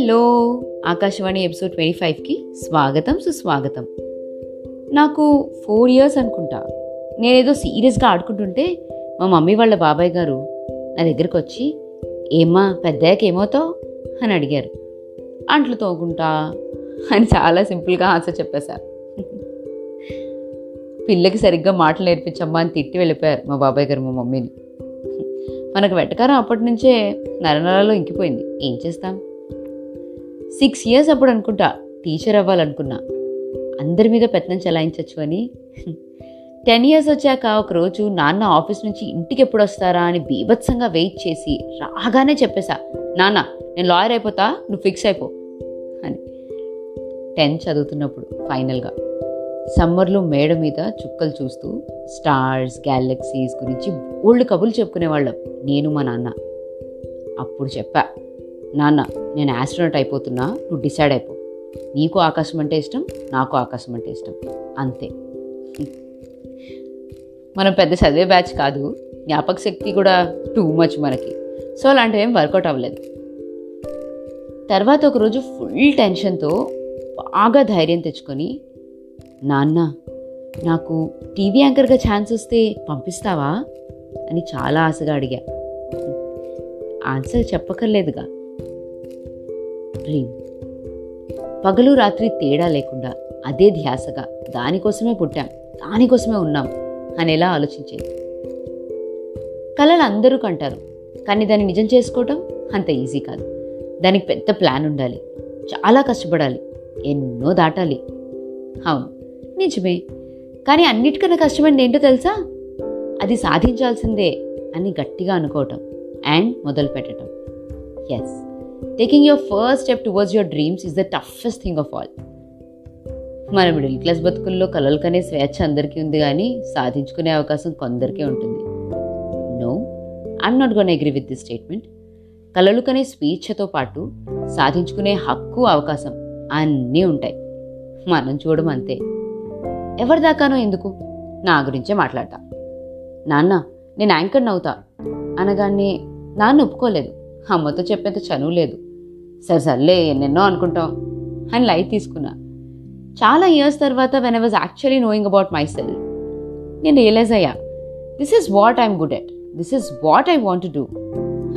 Hello Akashvani episode twenty ఫైవ్కి స్వాగతం సుస్వాగతం. నాకు ఫోర్ ఇయర్స్ అనుకుంటా. నేనేదో సీరియస్గా ఆడుకుంటుంటే మా మమ్మీ వాళ్ళ బాబాయ్ గారు నా దగ్గరికి వచ్చి ఏమ్మా పెద్దయ్యాక ఏమవుతావు? అని అడిగారు. అంట్లు తోగుంటా అని చాలా సింపుల్గా ఆన్సర్ చెప్పేశారు. పిల్లకి సరిగ్గా మాటలు నేర్పించమ్మా అని తిట్టి వెళ్ళిపోయారు మా బాబాయ్ గారు మా మమ్మీని. మనకు వెటకారం అప్పటి నుంచే నరనరాలో ఇంకిపోయింది. ఏం చేస్తాం? సిక్స్ ఇయర్స్ అప్పుడు అనుకుంటా టీచర్ అవ్వాలనుకున్నా. అందరి మీద పెత్తనం చలాయించవచ్చు అని. టెన్ ఇయర్స్ వచ్చాక ఒకరోజు నాన్న ఆఫీస్ నుంచి ఇంటికి ఎప్పుడు వస్తారా అని బీభత్సంగా వెయిట్ చేసి రాగానే చెప్పేశా నాన్న నేను లాయర్ అయిపోతా నువ్వు ఫిక్స్ అయిపో అని. టెన్త్ చదువుతున్నప్పుడు ఫైనల్గా సమ్మర్లో మేడ మీద చుక్కలు చూస్తూ స్టార్స్ గ్యాలక్సీస్ గురించి ఓల్డ్ కబుర్లు చెప్పుకునేవాళ్ళం నేను మా నాన్న. అప్పుడు చెప్పా నాన్న నేను ఆస్ట్రోనట్ అయిపోతున్నా నువ్వు డిసైడ్ అయిపో. నీకు ఆకాశం అంటే ఇష్టం నాకు ఆకాశం అంటే ఇష్టం. అంతే. మనం పెద్ద చదివే బ్యాచ్ కాదు. జ్ఞాపక శక్తి కూడా టూ మచ్ మనకి. సో అలాంటివి ఏం వర్కౌట్ అవ్వలేదు. తర్వాత ఒకరోజు ఫుల్ టెన్షన్తో బాగా ధైర్యం తెచ్చుకొని నాన్న నాకు టీవీ యాంకర్గా ఛాన్స్ వస్తే పంపిస్తావా? అని చాలా ఆశగా అడిగా. ఆన్సర్ చెప్పక్కర్లేదుగా. డ్రీమ్ పగలు రాత్రి తేడా లేకుండా అదే ధ్యాసగా దానికోసమే పుట్టాం దానికోసమే ఉన్నాం అని ఎలా ఆలోచించేది. కళలు అందరూ కంటారు కానీ దాన్ని నిజం చేసుకోవటం అంత ఈజీ కాదు. దానికి పెద్ద ప్లాన్ ఉండాలి చాలా కష్టపడాలి ఎన్నో దాటాలి. అవును నిజమే. కానీ అన్నిటికన్నా కష్టమైనది ఏంటో తెలుసా? అది సాధించాల్సిందే అని గట్టిగా అనుకోవటం అండ్ మొదలు పెట్టడం as taking your first step towards your dreams is the toughest thing of all మన మిడిల్ క్లాస్ బతుకుల్లో కలలు కనే స్వేచ్ఛ అందరికీ ఉంది కానీ సాధించుకునే అవకాశం కొందరికే ఉంటుంది. No I'm not gonna agree with this statement కలలు కనే స్వేచ్ఛతో పాటు సాధించుకునే హక్కు అవకాశం అన్నీ ఉంటాయి. మనం చూడడం అంతే. ఎవరి దాకానో ఎందుకు? నా గురించే మాట్లాడతా. నాన్న నేను యాంకర్ అవుతా. అనగానే నాన్న ఒప్పుకోలేదు. అమ్మతో చెప్పేంత చనువు లేదు. సరే సర్లే ఎన్నెన్నో అనుకుంటాం. అని లైట్ తీసుకున్నా. చాలా ఇయర్స్ తర్వాత when I was actually knowing about my self నేను రియలైజ్ అయ్యా this is what I'm good at this is what I want do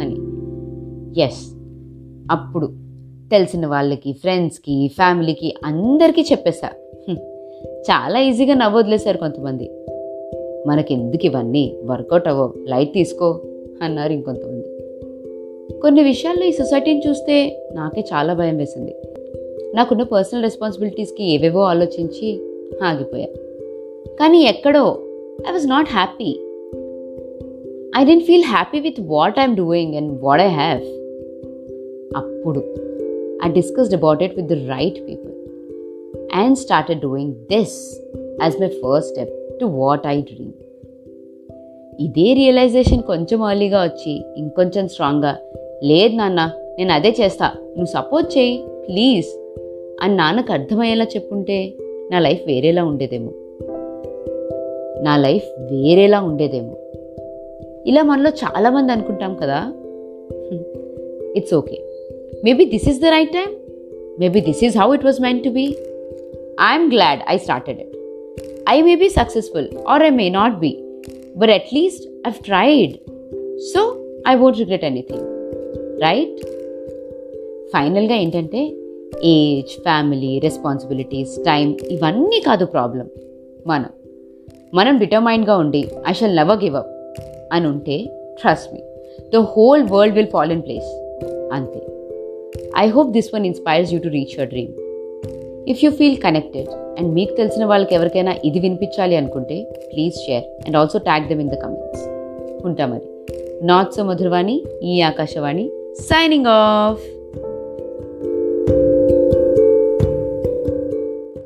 అని. ఎస్ అప్పుడు తెలిసిన వాళ్ళకి ఫ్రెండ్స్కి ఫ్యామిలీకి అందరికీ చెప్పేశా చాలా ఈజీగా నవ్వొదిలేశారు కొంతమంది. మనకెందుకు ఇవన్నీ? వర్కౌట్ అవ్వవు. లైట్ తీసుకో. అన్నారు ఇంకొంతమంది. కొన్ని విషయాల్లో ఈ సొసైటీని చూస్తే నాకే చాలా భయం వేసింది. నాకున్న పర్సనల్ రెస్పాన్సిబిలిటీస్కి ఏవేవో ఆలోచించి ఆగిపోయా. కానీ ఎక్కడో I was not happy. I didn't feel happy with what I'm doing and what I have అప్పుడు I discussed about it with the right people and started doing this as my first step to what I dream. ఇదే realisation కొంచెం ఎర్లీగా వచ్చి ఇంకొంచెం స్ట్రాంగ్గా లేదు నాన్న నేను అదే చేస్తా. నువ్వు సపోర్ట్ చేయి ప్లీజ్ అని నాన్నకు అర్థమయ్యేలా చెప్పుంటే నా లైఫ్ వేరేలా ఉండేదేమో. నా లైఫ్ వేరేలా ఉండేదేమో. ఇలా మనలో చాలామంది అనుకుంటాం కదా. It's okay maybe this is the right time maybe this is how it was meant to be I'm glad I started it I may be successful or I may not be but at least I've tried so I won't regret anything right ఫైనల్గా ఏంటంటే age family responsibilities time ఇవన్నీ కాదు problem మనం మనం డిటర్మైన్డ్గా ఉండి I shall never give up అని ఉంటే trust me the whole world will fall in place అంతే I hope this one inspires you to reach your dream if you feel connected and మీకు తెలిసిన వాళ్ళకి ఎవరికైనా ఇది వినిపించాలి అనుకుంటే please share and also tag them in the comments ఉంటా మరి నాట్ సో మధురవాణి ఈ ఆకాశవాణి సైనింగ్ ఆఫ్